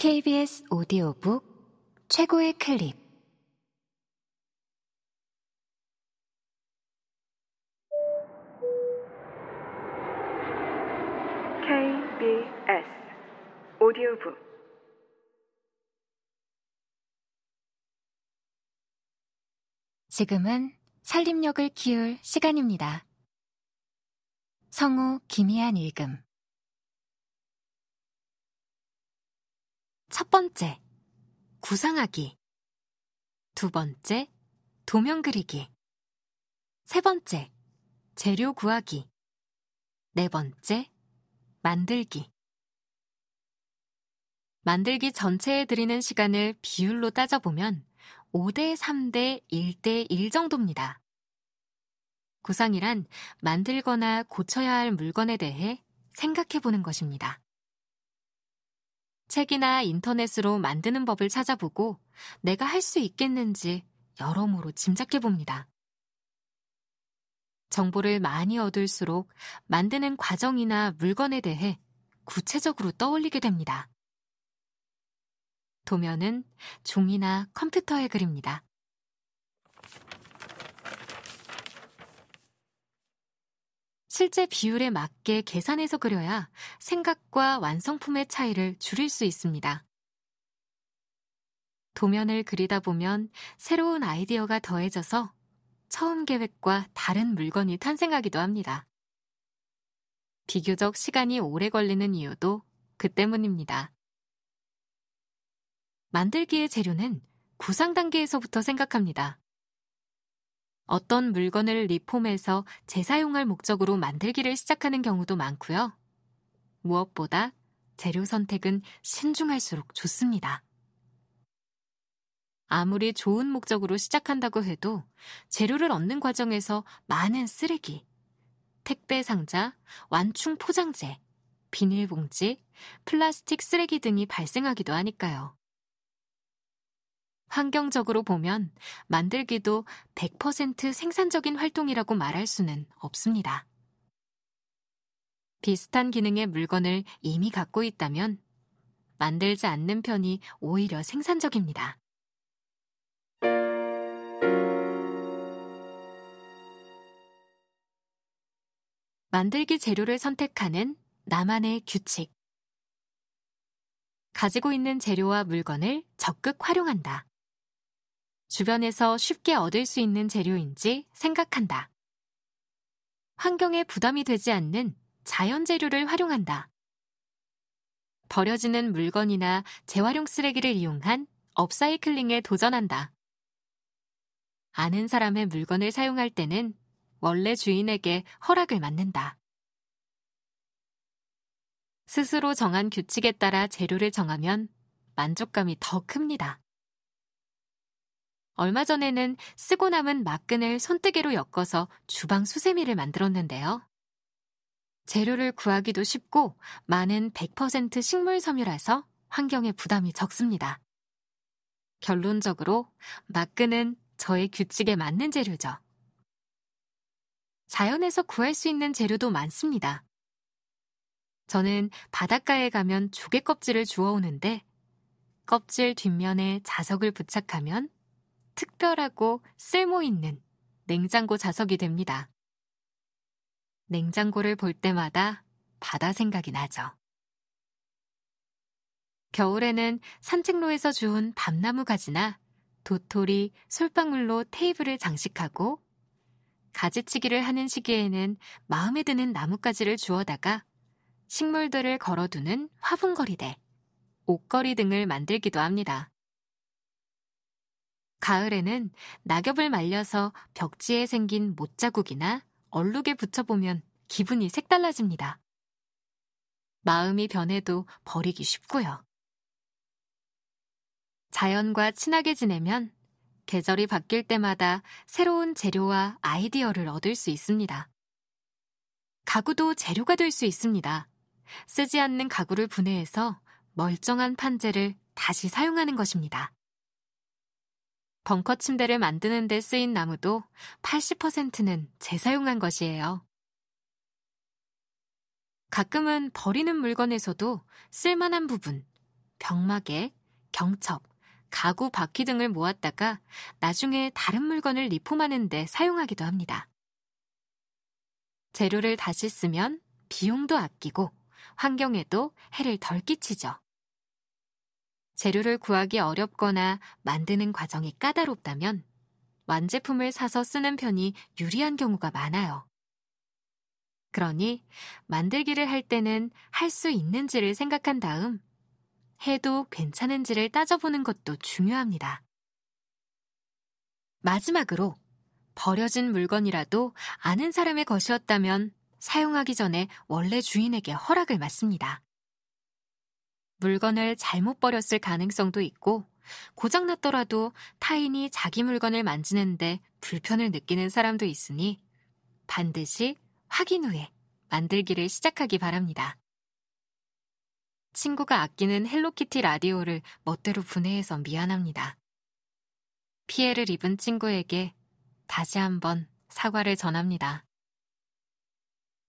KBS 오디오북 최고의 클립. KBS 오디오북. 지금은 살림력을 키울 시간입니다. 성우 김희안 읽음 첫 번째, 구상하기. 두 번째, 도면 그리기. 세 번째, 재료 구하기. 네 번째, 만들기. 만들기 전체에 들이는 시간을 비율로 따져보면 5대 3대 1대 1 정도입니다. 구상이란 만들거나 고쳐야 할 물건에 대해 생각해 보는 것입니다. 책이나 인터넷으로 만드는 법을 찾아보고 내가 할 수 있겠는지 여러모로 짐작해 봅니다. 정보를 많이 얻을수록 만드는 과정이나 물건에 대해 구체적으로 떠올리게 됩니다. 도면은 종이나 컴퓨터에 그립니다. 실제 비율에 맞게 계산해서 그려야 생각과 완성품의 차이를 줄일 수 있습니다. 도면을 그리다 보면 새로운 아이디어가 더해져서 처음 계획과 다른 물건이 탄생하기도 합니다. 비교적 시간이 오래 걸리는 이유도 그 때문입니다. 만들기의 재료는 구상 단계에서부터 생각합니다. 어떤 물건을 리폼해서 재사용할 목적으로 만들기를 시작하는 경우도 많고요. 무엇보다 재료 선택은 신중할수록 좋습니다. 아무리 좋은 목적으로 시작한다고 해도 재료를 얻는 과정에서 많은 쓰레기, 택배 상자, 완충 포장재, 비닐봉지, 플라스틱 쓰레기 등이 발생하기도 하니까요. 환경적으로 보면 만들기도 100% 생산적인 활동이라고 말할 수는 없습니다. 비슷한 기능의 물건을 이미 갖고 있다면 만들지 않는 편이 오히려 생산적입니다. 만들기 재료를 선택하는 나만의 규칙. 가지고 있는 재료와 물건을 적극 활용한다. 주변에서 쉽게 얻을 수 있는 재료인지 생각한다. 환경에 부담이 되지 않는 자연 재료를 활용한다. 버려지는 물건이나 재활용 쓰레기를 이용한 업사이클링에 도전한다. 아는 사람의 물건을 사용할 때는 원래 주인에게 허락을 맡는다. 스스로 정한 규칙에 따라 재료를 정하면 만족감이 더 큽니다. 얼마 전에는 쓰고 남은 막근을 손뜨개로 엮어서 주방 수세미를 만들었는데요. 재료를 구하기도 쉽고 많은 100% 식물 섬유라서 환경에 부담이 적습니다. 결론적으로 막근은 저의 규칙에 맞는 재료죠. 자연에서 구할 수 있는 재료도 많습니다. 저는 바닷가에 가면 조개 껍질을 주워오는데 껍질 뒷면에 자석을 부착하면 특별하고 쓸모있는 냉장고 자석이 됩니다. 냉장고를 볼 때마다 바다 생각이 나죠. 겨울에는 산책로에서 주운 밤나무 가지나 도토리, 솔방울로 테이블을 장식하고 가지치기를 하는 시기에는 마음에 드는 나뭇가지를 주워다가 식물들을 걸어두는 화분거리대, 옷걸이 등을 만들기도 합니다. 가을에는 낙엽을 말려서 벽지에 생긴 못자국이나 얼룩에 붙여보면 기분이 색달라집니다. 마음이 변해도 버리기 쉽고요. 자연과 친하게 지내면 계절이 바뀔 때마다 새로운 재료와 아이디어를 얻을 수 있습니다. 가구도 재료가 될 수 있습니다. 쓰지 않는 가구를 분해해서 멀쩡한 판재를 다시 사용하는 것입니다. 벙커 침대를 만드는 데 쓰인 나무도 80%는 재사용한 것이에요. 가끔은 버리는 물건에서도 쓸만한 부분, 병마개, 경첩, 가구 바퀴 등을 모았다가 나중에 다른 물건을 리폼하는데 사용하기도 합니다. 재료를 다시 쓰면 비용도 아끼고 환경에도 해를 덜 끼치죠. 재료를 구하기 어렵거나 만드는 과정이 까다롭다면 완제품을 사서 쓰는 편이 유리한 경우가 많아요. 그러니 만들기를 할 때는 할 수 있는지를 생각한 다음 해도 괜찮은지를 따져보는 것도 중요합니다. 마지막으로 버려진 물건이라도 아는 사람의 것이었다면 사용하기 전에 원래 주인에게 허락을 받습니다. 물건을 잘못 버렸을 가능성도 있고 고장났더라도 타인이 자기 물건을 만지는데 불편을 느끼는 사람도 있으니 반드시 확인 후에 만들기를 시작하기 바랍니다. 친구가 아끼는 헬로키티 라디오를 멋대로 분해해서 미안합니다. 피해를 입은 친구에게 다시 한번 사과를 전합니다.